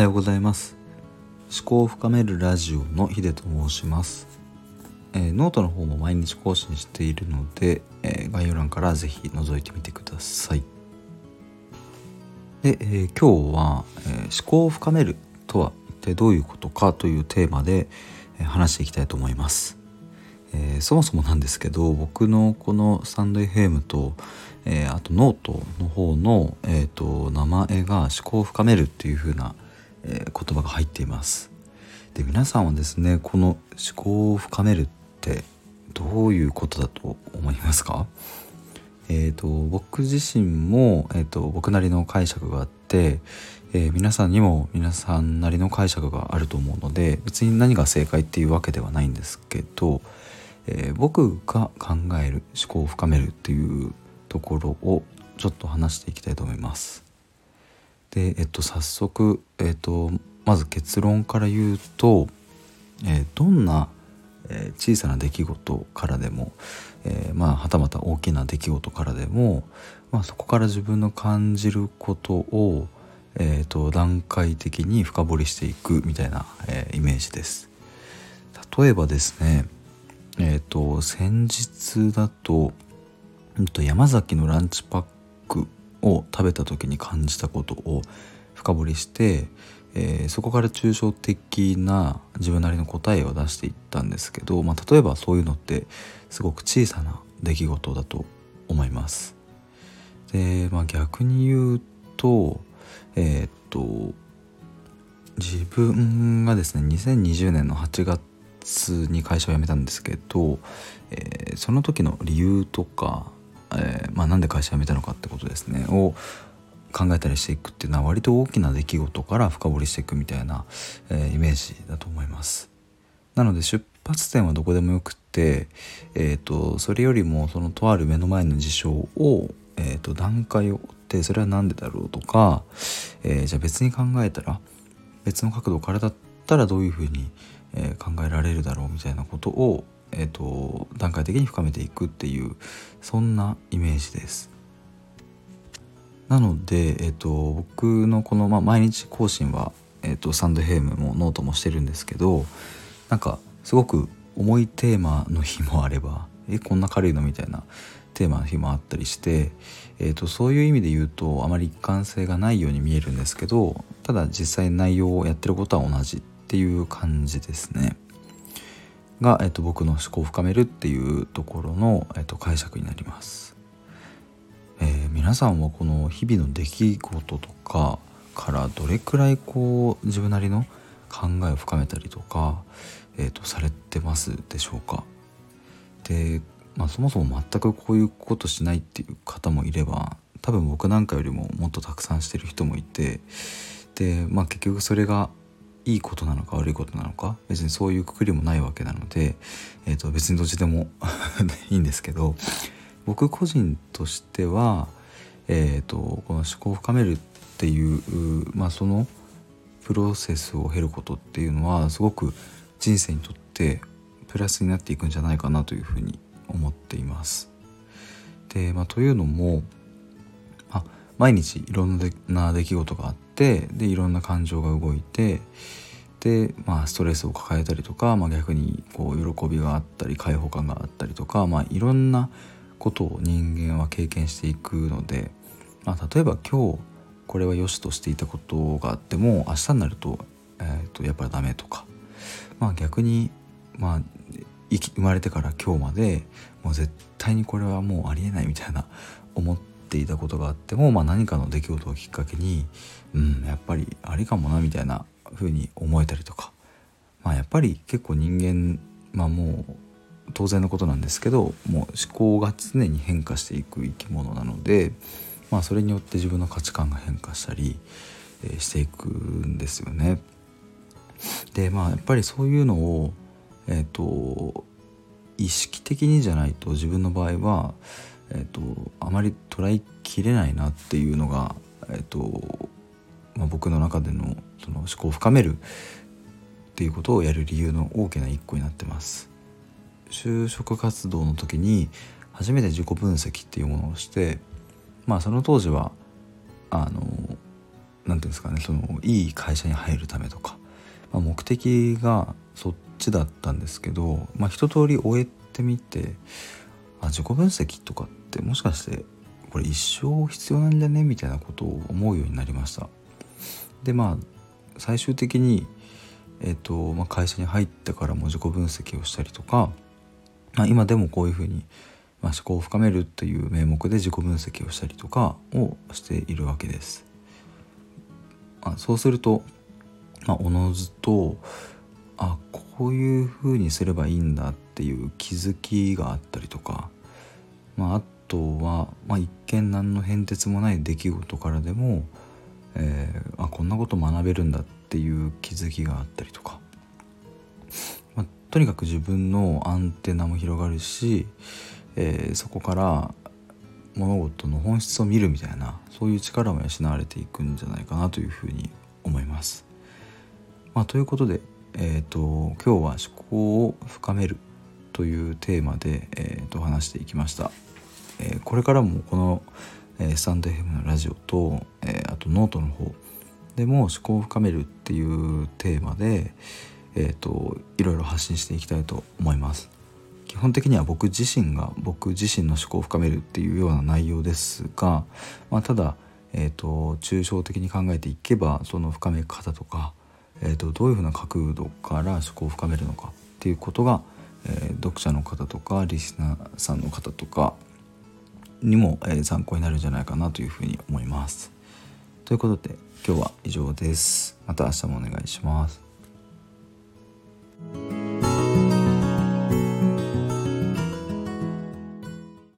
はようございます。思考を深めるラジオのヒデと申します、えー、ノートの方も毎日更新しているので、えー、概要欄からぜひ覗いてみてください。で、えー、今日は、え思考を深めるとは一体どういうことかというテーマで、え話していきたいと思います。えー、そもそもなんですけど僕のこのスタンド FM と、えー、あとノートの方の、えーと、名前が思考を深めるっていう風な、えー、言葉が入っていますで皆さんはですねこの思考を深めるってどういうことだと思いますか？えと、僕自身も、えーと、僕なりの解釈があって、えー、皆さんにも皆さんなりの解釈があると思うので別に何が正解っていうわけではないんですけど、えー、僕が考える思考を深めるっていうところをちょっと話していきたいと思います。で、えっと、早速、えっと、まず結論から言うと、えー、どんな、えー、小さな出来事からでも、えー、まあはたまた大きな出来事からでも、まあ、そこから自分の感じることを、えーと、段階的に深掘りしていくみたいな、え、イメージです。例えばですねえっ、と先日だと山崎のランチパックを食べた時に感じたことを深掘りして、えー、そこから抽象的な自分なりの答えを出していったんですけど、まあ、例えばそういうのってすごく小さな出来事だと思います。で、まあ、逆に言うとえー、っと自分がですね2020年の8月に会社を辞めたんですけど、えー、その時の理由とか、えー、まあ、なんで会社辞めたのかってことですねを考えたりしていくっていうのは割と大きな出来事から深掘りしていくみたいな、えー、イメージだと思います。なので出発点はどこでもよくって、えーと、それよりもそのとある目の前の事象を、えーと、段階を追ってそれは何でだろうとか、えー、じゃあ別に考えたら別の角度からだったらどういうふうに、え、考えられるだろうみたいなことを、えーと、段階的に深めていくっていうそんなイメージです。なので、えーと、僕のこの、まあ、毎日更新は、えーと、 stand.fm もノートもしてるんですけどなんかすごく重いテーマの日もあればえこんな軽いのみたいなテーマの日もあったりして、えーとそういう意味で言うとあまり一貫性がないように見えるんですけどただ実際内容をやってることは同じっていう感じですね。が、えっと、僕の思考を深めるっていうところの、えっと、解釈になります。えー、皆さんはこの日々の出来事とかからどれくらいこう自分なりの考えを深めたりとか、えーと、されてますでしょうか？で、まあ、そもそも全くこういうことしないっていう方もいれば多分僕なんかよりももっとたくさんしてる人もいてで、まあ、結局それがいいことなのか悪いことなのか別にそういうくくりもないわけなので、えー、と別にどっちでも いいんですけど僕個人としては、えーと、この思考を深めるっていう、まあ、そのプロセスを経ることっていうのはすごく人生にとってプラスになっていくんじゃないかなというふうに思っています。で、まあ、というのも、まあ、毎日いろんな出来事があっててでいろんな感情が動いてで、まあ、ストレスを抱えたりとか、まあ、逆にこう喜びがあったり解放感があったりとか、まあ、いろんなことを人間は経験していくので、まあ、例えば今日これは良しとしていたことがあっても明日になると,、えー、とやっぱりダメとか、まあ、逆に、まあ、生まれてから今日までもう絶対にこれはもうありえないみたいな思っていたことがあっても、まあ、何かの出来事をきっかけにうんやっぱりありかもなみたいな風に思えたりとかまあやっぱり結構人間まあもう当然のことなんですけどもう思考が常に変化していく生き物なので、まあ、それによって自分の価値観が変化したり、えー、していくんですよね。でまあやっぱりそういうのをえっ、ー、と意識的にじゃないと自分の場合は、えーと、あまり捉えきれないなっていうのが、えーとまあ、僕の中でのその思考を深めるっていうことをやる理由の大きな一個になってます。就職活動の時に初めて自己分析っていうものをしてまあその当時はあの何て言うんですかねそのいい会社に入るためとか、まあ、目的がそっちだったんですけど、まあ、一通り終えてみてあ自己分析とかってもしかしてこれ一生必要なんじゃねみたいなことを思うようになりました。でまあ最終的に、えーとまあ、会社に入ってからも自己分析をしたりとか、まあ、今でもこういうふうに、まあ、思考を深めるという名目で自己分析をしたりとかをしているわけです、まあ、そうすると、まあ、おのずとあこういうふうにすればいいんだっていう気づきがあったりとか、まあ、あとは、まあ、一見何の変哲もない出来事からでも、えー、あこんなこと学べるんだっていう気づきがあったりとか、まあ、とにかく自分のアンテナも広がるし、えー、そこから物事の本質を見るみたいなそういう力も養われていくんじゃないかなというふうに思います。まあ、ということでえーと、今日は思考を深めるというテーマで、えーと、話していきました、えー、これからもこの、えー、スタンド FM のラジオと、えー、あとノートの方でも思考を深めるっていうテーマで、えーと、いろいろ発信していきたいと思います。基本的には僕自身が僕自身の思考を深めるっていうような内容ですが、まあ、ただ、えーと抽象的に考えていけばその深め方とかえーと、どういうふうな角度から思考を深めるのかっていうことが、えー、読者の方とかリスナーさんの方とかにも、えー、参考になるんじゃないかなというふうに思います。ということで今日は以上です。また明日もお願いします。